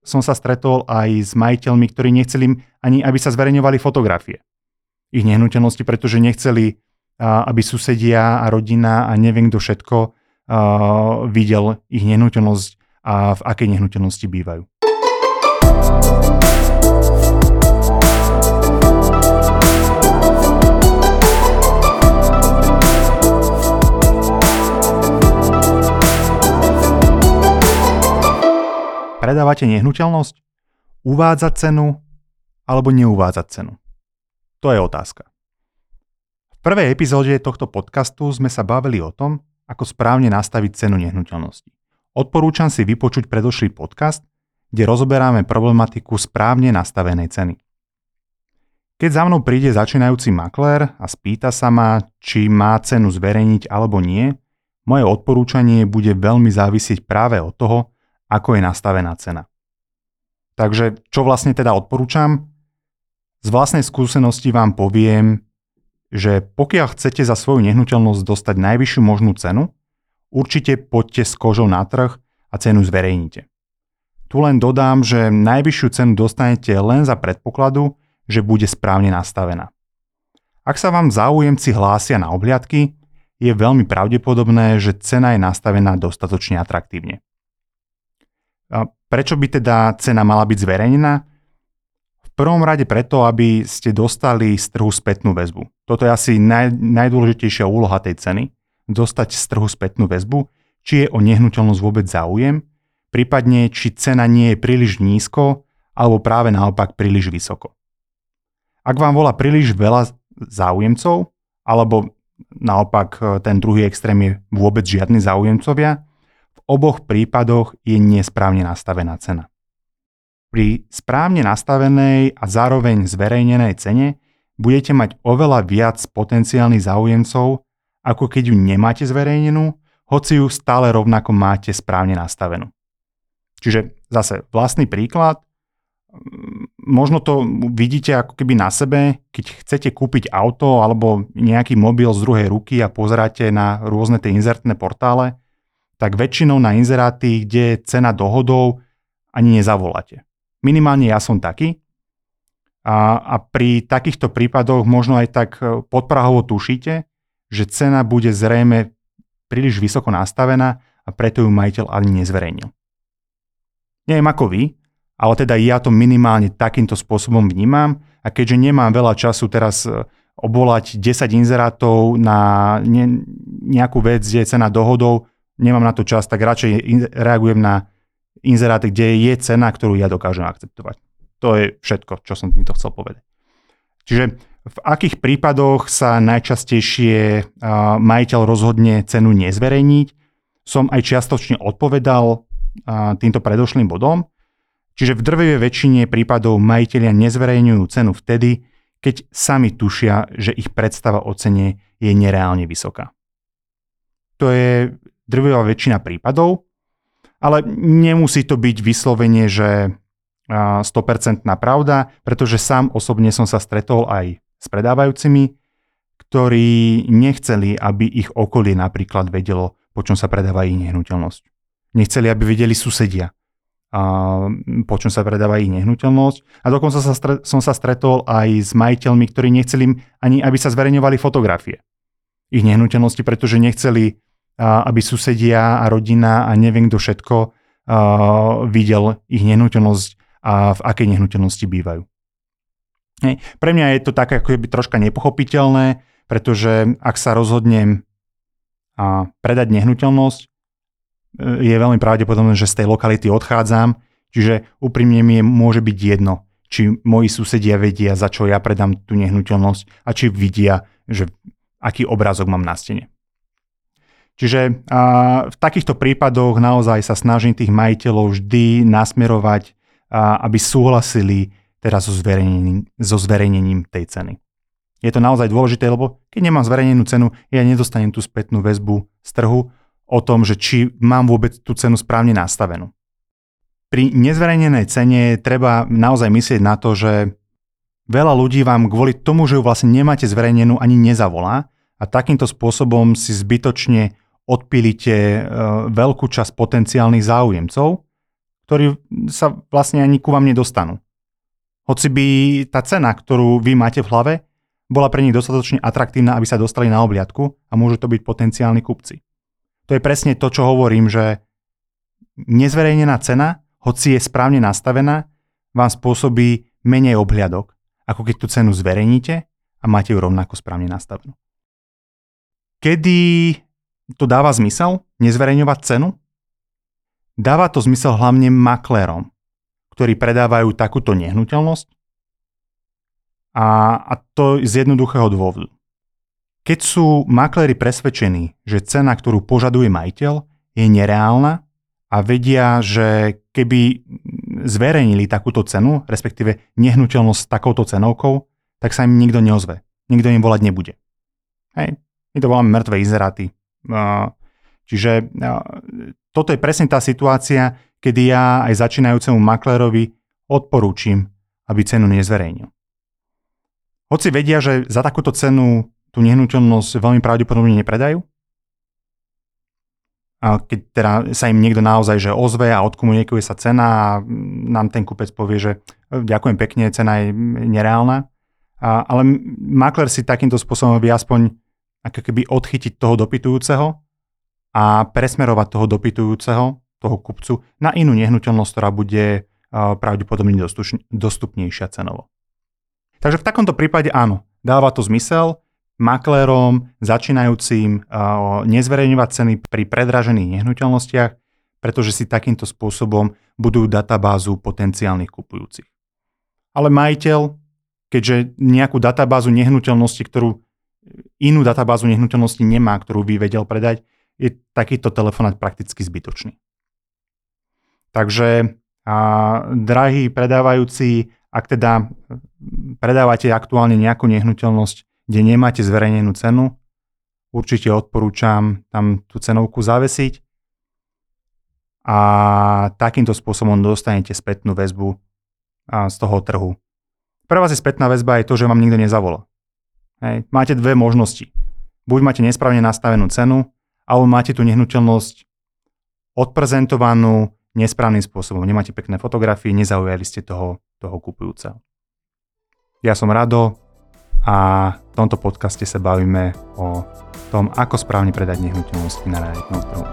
som sa stretol aj s majiteľmi, ktorí nechceli ani, aby sa zverejňovali fotografie ich nehnuteľnosti, pretože nechceli, aby susedia a rodina a neviem kto všetko videl ich nehnuteľnosť a v akej nehnuteľnosti bývajú. Predávate nehnuteľnosť? Uvádzať cenu alebo neuvádzať cenu? To je otázka. V prvej epizóde tohto podcastu sme sa bavili o tom, ako správne nastaviť cenu nehnuteľnosti. Odporúčam si vypočuť predošlý podcast, kde rozoberáme problematiku správne nastavenej ceny. Keď za mnou príde začínajúci maklér a spýta sa ma, či má cenu zverejniť alebo nie, moje odporúčanie bude veľmi závisieť práve od toho, ako je nastavená cena. Takže čo vlastne teda odporúčam? Z vlastnej skúsenosti vám poviem, že pokiaľ chcete za svoju nehnuteľnosť dostať najvyššiu možnú cenu, určite poďte s kožou na trh a cenu zverejnite. Tu len dodám, že najvyššiu cenu dostanete len za predpokladu, že bude správne nastavená. Ak sa vám záujemci hlásia na obhliadky, je veľmi pravdepodobné, že cena je nastavená dostatočne atraktívne. Prečo by teda cena mala byť zverejnená? V prvom rade preto, aby ste dostali z trhu spätnú väzbu. Toto je asi naj, najdôležitejšia úloha tej ceny, dostať z trhu spätnú väzbu, či je o nehnuteľnosť vôbec záujem, prípadne či cena nie je príliš nízko, alebo práve naopak príliš vysoko. Ak vám volá príliš veľa záujemcov, alebo naopak ten druhý extrém je vôbec žiadny záujemcovia, oboch prípadoch je nesprávne nastavená cena. Pri správne nastavenej a zároveň zverejnenej cene budete mať oveľa viac potenciálnych záujemcov, ako keď ju nemáte zverejnenú, hoci ju stále rovnako máte správne nastavenú. Čiže zase vlastný príklad, možno to vidíte ako keby na sebe, keď chcete kúpiť auto alebo nejaký mobil z druhej ruky a pozeráte na rôzne tie inzertné portále, tak väčšinou na inzeráty, kde je cena dohodov, ani nezavoláte. Minimálne ja som taký. A, a pri takýchto prípadoch možno aj tak e, podprahovo tušíte, že cena bude zrejme príliš vysoko nastavená a preto ju majiteľ ani nezverejnil. Neviem ako vy, ale teda ja to minimálne takýmto spôsobom vnímam a keďže nemám veľa času teraz e, obvolať 10 inzerátov na ne, nejakú vec, kde je cena dohodov, nemám na to čas, tak radšej reagujem na inzeráty, kde je cena, ktorú ja dokážem akceptovať. To je všetko, čo som týmto chcel povedať. Čiže v akých prípadoch sa najčastejšie majiteľ rozhodne cenu nezverejniť, som aj čiastočne odpovedal týmto predošlým bodom. Čiže v drvivej väčšine prípadov majiteľia nezverejňujú cenu vtedy, keď sami tušia, že ich predstava o cene je nereálne vysoká. To je drvivá väčšina prípadov, ale nemusí to byť vyslovene, že 100% pravda, pretože sám osobne som sa stretol aj s predávajúcimi, ktorí nechceli, aby ich okolie napríklad vedelo, po čom sa predáva ich nehnuteľnosť. Nechceli, aby vedeli susedia, a po čom sa predáva ich nehnuteľnosť. A dokonca sa stre- som sa stretol aj s majiteľmi, ktorí nechceli ani, aby sa zverejňovali fotografie ich nehnuteľnosti, pretože nechceli aby susedia a rodina a neviem kto všetko videl ich nehnuteľnosť a v akej nehnuteľnosti bývajú. Hej. Pre mňa je to také ako by troška nepochopiteľné, pretože ak sa rozhodnem predať nehnuteľnosť, e, je veľmi pravdepodobné, že z tej lokality odchádzam, čiže úprimne mi je, môže byť jedno, či moji susedia vedia, za čo ja predám tú nehnuteľnosť a či vidia, že aký obrázok mám na stene. Čiže a, v takýchto prípadoch naozaj sa snažím tých majiteľov vždy nasmerovať, a, aby súhlasili teraz so zverejnením, so zverejnením tej ceny. Je to naozaj dôležité, lebo keď nemám zverejnenú cenu, ja nedostanem tú spätnú väzbu z trhu o tom, že či mám vôbec tú cenu správne nastavenú. Pri nezverejnenej cene treba naozaj myslieť na to, že veľa ľudí vám kvôli tomu, že ju vlastne nemáte zverejnenú, ani nezavolá a takýmto spôsobom si zbytočne odpilíte e, veľkú časť potenciálnych záujemcov, ktorí sa vlastne ani ku vám nedostanú. Hoci by tá cena, ktorú vy máte v hlave, bola pre nich dostatočne atraktívna, aby sa dostali na obliadku a môžu to byť potenciálni kupci. To je presne to, čo hovorím, že nezverejnená cena, hoci je správne nastavená, vám spôsobí menej obhliadok, ako keď tú cenu zverejníte a máte ju rovnako správne nastavenú. Kedy to dáva zmysel nezverejňovať cenu? Dáva to zmysel hlavne maklérom, ktorí predávajú takúto nehnuteľnosť a, a to z jednoduchého dôvodu. Keď sú makléri presvedčení, že cena, ktorú požaduje majiteľ, je nereálna a vedia, že keby zverejnili takúto cenu, respektíve nehnuteľnosť s takouto cenovkou, tak sa im nikto neozve. Nikto im volať nebude. Hej. My to voláme mŕtve izeráty. Čiže toto je presne tá situácia, kedy ja aj začínajúcemu maklérovi odporúčim, aby cenu nezverejnil. Hoci vedia, že za takúto cenu tú nehnuteľnosť veľmi pravdepodobne nepredajú, a keď teda sa im niekto naozaj že ozve a odkomunikuje sa cena a nám ten kupec povie, že e, ďakujem pekne, cena je nereálna, a, ale makler si takýmto spôsobom vie aspoň ako keby odchytiť toho dopytujúceho a presmerovať toho dopytujúceho, toho kupcu, na inú nehnuteľnosť, ktorá bude pravdepodobne dostupnejšia cenovo. Takže v takomto prípade áno, dáva to zmysel maklérom, začínajúcim nezverejňovať ceny pri predražených nehnuteľnostiach, pretože si takýmto spôsobom budujú databázu potenciálnych kupujúcich. Ale majiteľ, keďže nejakú databázu nehnuteľnosti, ktorú inú databázu nehnuteľnosti nemá, ktorú by vedel predať, je takýto telefonát prakticky zbytočný. Takže, a, drahí predávajúci, ak teda predávate aktuálne nejakú nehnuteľnosť, kde nemáte zverejnenú cenu, určite odporúčam tam tú cenovku zavesiť a takýmto spôsobom dostanete spätnú väzbu z toho trhu. Pre vás je spätná väzba aj to, že vám nikto nezavolá. Hej. Máte dve možnosti. Buď máte nesprávne nastavenú cenu, alebo máte tú nehnuteľnosť odprezentovanú nesprávnym spôsobom. Nemáte pekné fotografie, nezaujali ste toho, toho kupujúceho. Ja som Rado a v tomto podcaste sa bavíme o tom, ako správne predať nehnuteľnosti na realitnom trhu.